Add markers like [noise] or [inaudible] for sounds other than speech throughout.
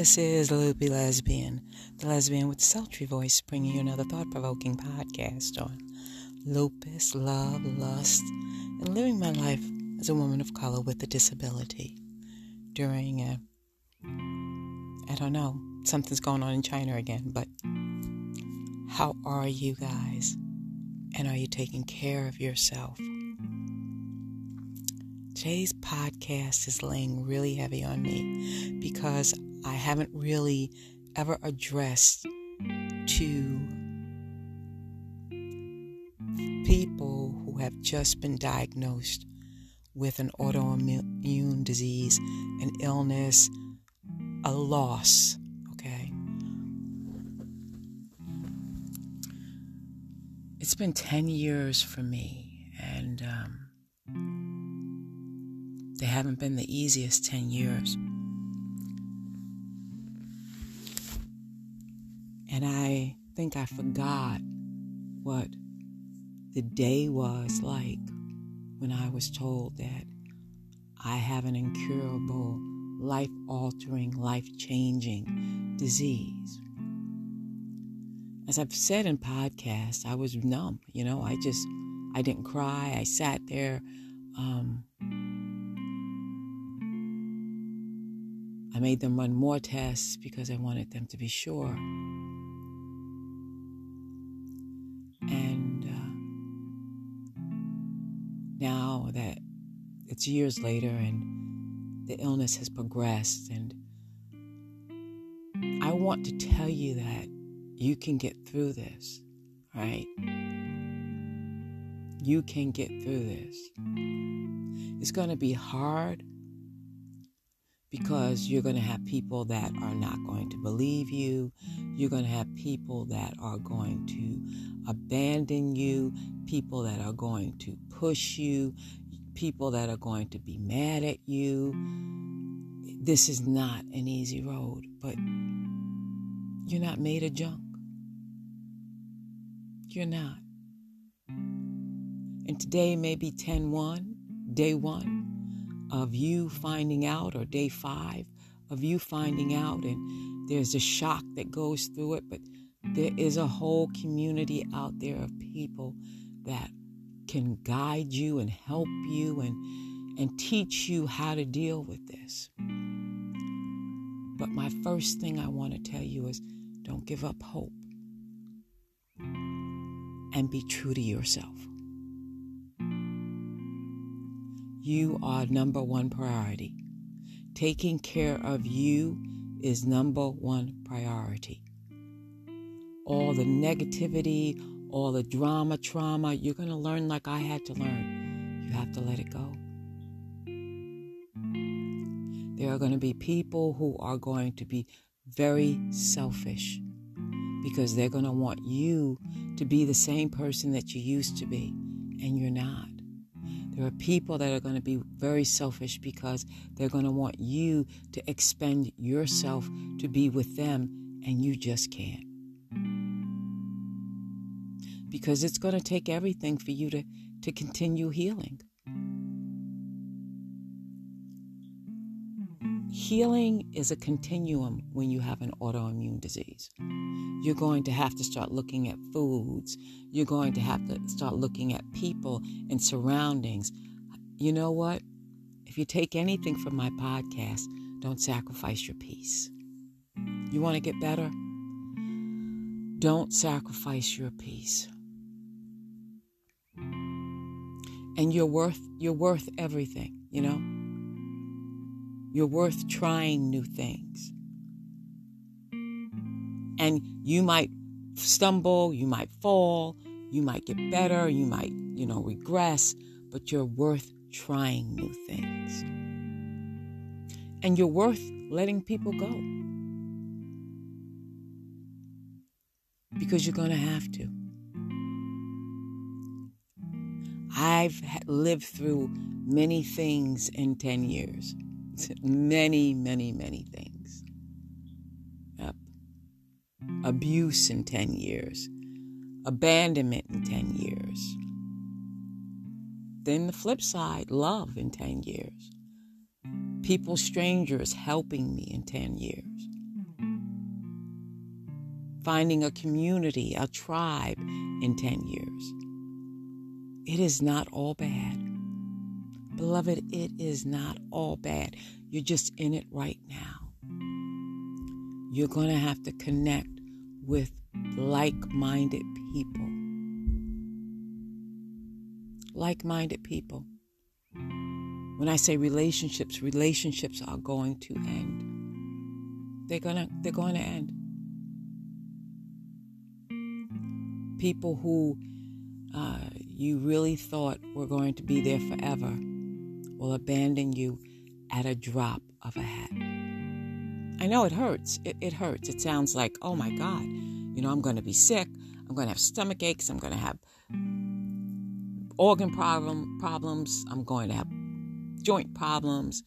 This is Loopy Lesbian, the lesbian with the sultry voice, bringing you another thought provoking podcast on lupus, love, lust, and living my life as a woman of color with a disability during a, I don't know, something's going on in China again, but how are you guys? And are you taking care of yourself? Today's podcast is laying really heavy on me because I haven't really ever addressed to people who have just been diagnosed with an autoimmune disease, an illness, a loss, okay? It's been 10 years for me, and um, they haven't been the easiest 10 years. And I think I forgot what the day was like when I was told that I have an incurable, life altering, life changing disease. As I've said in podcasts, I was numb. You know, I just, I didn't cry. I sat there. Um, I made them run more tests because I wanted them to be sure. It's years later and the illness has progressed, and I want to tell you that you can get through this, right? You can get through this. It's going to be hard because you're going to have people that are not going to believe you. You're going to have people that are going to abandon you, people that are going to push you, people that are going to be mad at you. This is not an easy road, but you're not made of junk. You're not. And today may be 10 1, day one of you finding out, or day five of you finding out, and there's a shock that goes through it, but there is a whole community out there of people that can guide you and help you and, and teach you how to deal with this. But my first thing I want to tell you is don't give up hope and be true to yourself. You are number one priority. Taking care of you is number one priority. All the negativity, all the drama, trauma, you're going to learn like I had to learn. You have to let it go. There are going to be people who are going to be very selfish because they're going to want you to be the same person that you used to be, and you're not. There are people that are going to be very selfish because they're going to want you to expend yourself to be with them, and you just can't. Because it's going to take everything for you to, to continue healing. Healing is a continuum when you have an autoimmune disease. You're going to have to start looking at foods. You're going to have to start looking at people and surroundings. You know what? If you take anything from my podcast, don't sacrifice your peace. You want to get better? Don't sacrifice your peace. And you're worth you're worth everything, you know? You're worth trying new things. And you might stumble, you might fall, you might get better, you might, you know, regress, but you're worth trying new things. And you're worth letting people go. Because you're going to have to. I've lived through many things in 10 years. [laughs] Many, many, many things. Yep. Abuse in 10 years. Abandonment in 10 years. Then the flip side, love in 10 years. People, strangers helping me in 10 years. finding a community, a tribe in 10 years. It is not all bad. Beloved, it is not all bad. You're just in it right now. You're going to have to connect with like minded people. Like minded people. When I say relationships, relationships are going to end. They're gonna they're going to end. People who uh, you really thought we were going to be there forever will abandon you at a drop of a hat. I know it hurts. It, it hurts. It sounds like, oh my God, you know, I'm going to be sick. I'm going to have stomach aches. I'm going to have organ problem problems. I'm going to have joint problems.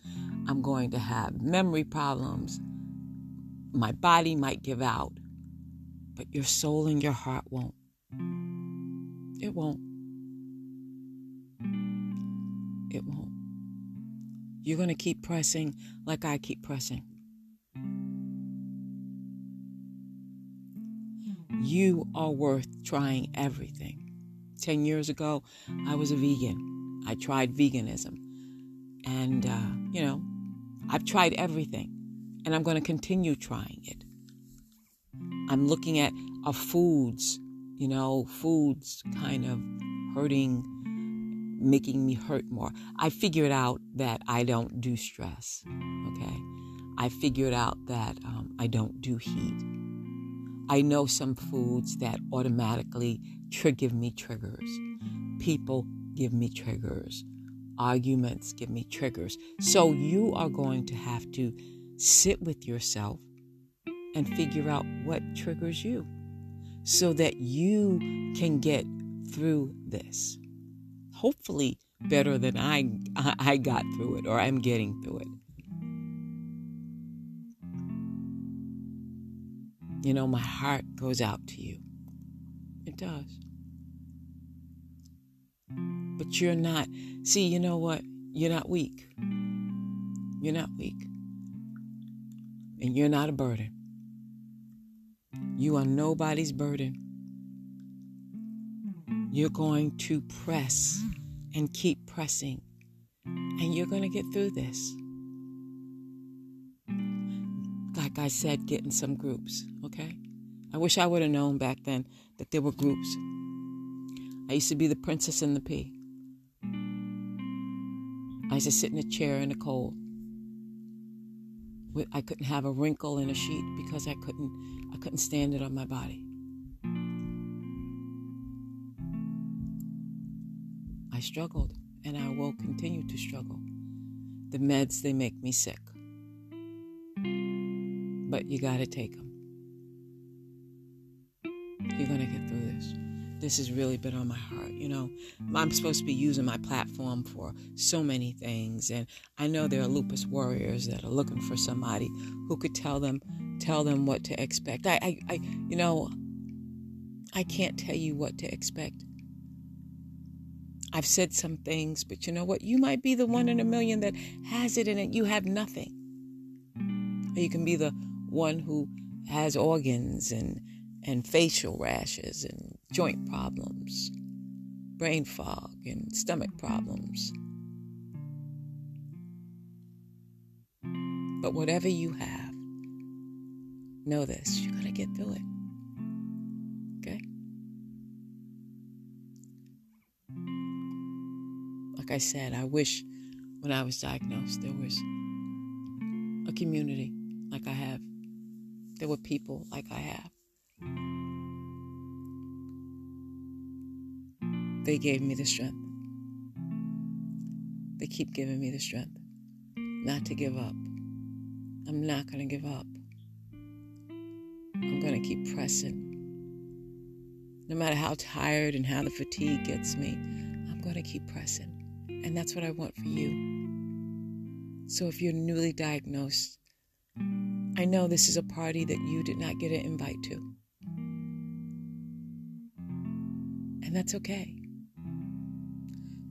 I'm going to have memory problems. My body might give out, but your soul and your heart won't. It won't. You're going to keep pressing like I keep pressing. You are worth trying everything. 10 years ago, I was a vegan. I tried veganism. And, uh, you know, I've tried everything. And I'm going to continue trying it. I'm looking at our foods, you know, foods kind of hurting, making me hurt more. I figured out that I don't do stress, okay? I figured out that um, I don't do heat. I know some foods that automatically trigger me triggers. People give me triggers. Arguments give me triggers. So you are going to have to sit with yourself and figure out what triggers you so that you can get through this. Hopefully, better than I, I got through it or I'm getting through it. You know, my heart goes out to you. It does. But you're not, see, you know what? You're not weak. You're not weak. And you're not a burden. You are nobody's burden. You're going to press and keep pressing, and you're going to get through this like I said, get in some groups, okay? I wish I would have known back then that there were groups. I used to be the princess in the pea. I used to sit in a chair in the cold. I couldn't have a wrinkle in a sheet because I couldn't I couldn't stand it on my body. Struggled and I will continue to struggle. The meds they make me sick but you got to take them. You're going to get through this. This has really been on my heart. You know, I'm supposed to be using my platform for so many things, and I know there are lupus warriors that are looking for somebody who could tell them tell them what to expect. I, I, I you know, I can't tell you what to expect. I've said some things, but you know what? You might be the one in a million that has it in it. you have nothing. Or you can be the one who has organs and, and facial rashes and joint problems, brain fog and stomach problems. But whatever you have, know this you're going to get through it. Like I said, I wish when I was diagnosed there was a community like I have there were people like I have. They gave me the strength. They keep giving me the strength not to give up. I'm not going to give up. I'm going to keep pressing. No matter how tired and how the fatigue gets me, I'm going to keep pressing. And that's what I want for you. So if you're newly diagnosed, I know this is a party that you did not get an invite to. And that's okay.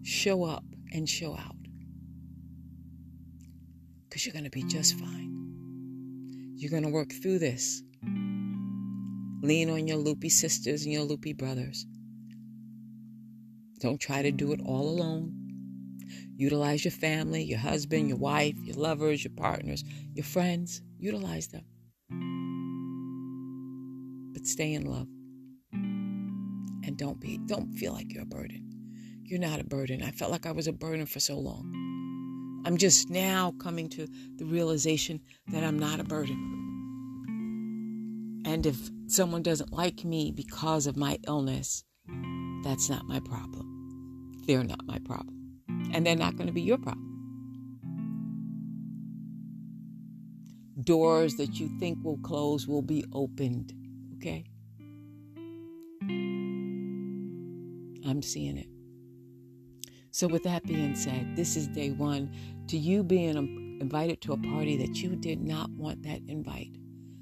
Show up and show out. Because you're going to be just fine. You're going to work through this. Lean on your loopy sisters and your loopy brothers. Don't try to do it all alone. Utilize your family, your husband, your wife, your lovers, your partners, your friends. Utilize them. But stay in love. And don't be don't feel like you're a burden. You're not a burden. I felt like I was a burden for so long. I'm just now coming to the realization that I'm not a burden. And if someone doesn't like me because of my illness, that's not my problem. They're not my problem. And they're not going to be your problem. Doors that you think will close will be opened. Okay? I'm seeing it. So, with that being said, this is day one to you being invited to a party that you did not want that invite,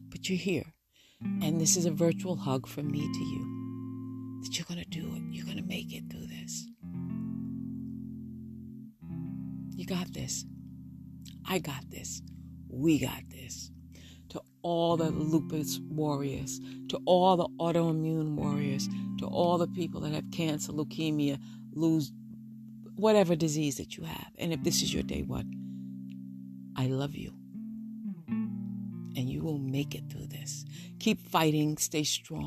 but you're here. And this is a virtual hug from me to you that you're going to do it. You're going to make it through this. Got this. I got this. We got this. To all the lupus warriors, to all the autoimmune warriors, to all the people that have cancer, leukemia, lose whatever disease that you have. And if this is your day one, I love you and you will make it through this. Keep fighting, stay strong.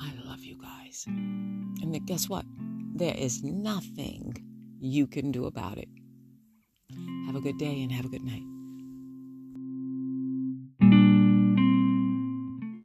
I love you guys. And guess what? There is nothing you can do about it. Have a good day and have a good night.